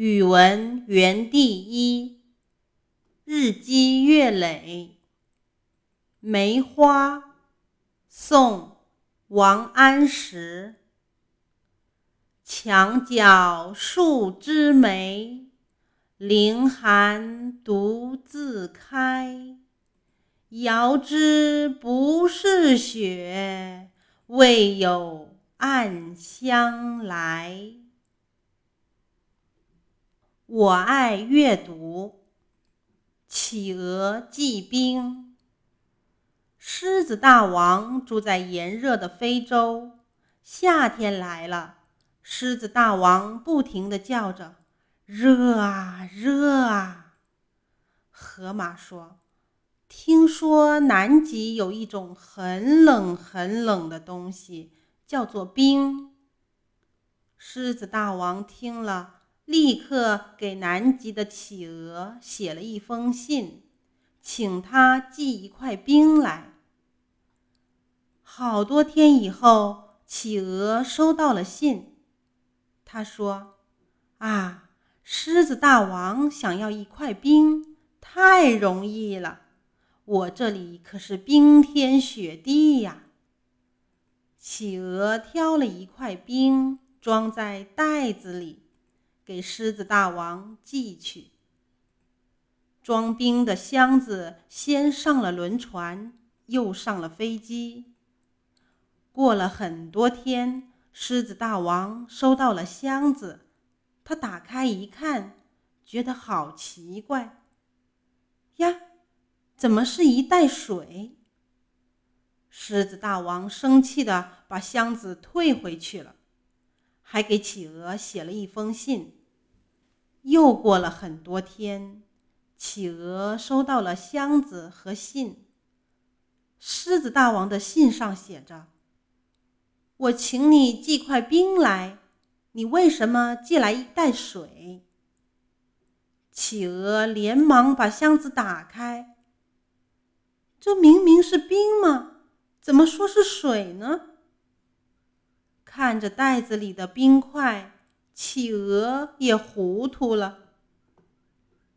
语文园地一，日积月累。梅花，宋·王安石。墙角数枝梅，凌寒独自开。遥知不是雪，为有暗香来。我爱阅读。企鹅祭冰。狮子大王住在炎热的非洲，夏天来了，狮子大王不停地叫着：“热啊，热啊！”河马说：“听说南极有一种很冷很冷的东西，叫做冰。”狮子大王听了。立刻给南极的企鹅写了一封信，请他寄一块冰来。好多天以后，企鹅收到了信，他说：“啊，狮子大王想要一块冰，太容易了，我这里可是冰天雪地呀。”企鹅挑了一块冰，装在袋子里。给狮子大王寄去。装冰的箱子先上了轮船，又上了飞机。过了很多天，狮子大王收到了箱子，他打开一看，觉得好奇怪。呀，怎么是一袋水？狮子大王生气的把箱子退回去了，还给企鹅写了一封信。又过了很多天，企鹅收到了箱子和信。狮子大王的信上写着：“我请你寄块冰来，你为什么寄来一袋水？”企鹅连忙把箱子打开，这明明是冰嘛，怎么说是水呢？看着袋子里的冰块。企鹅也糊涂了。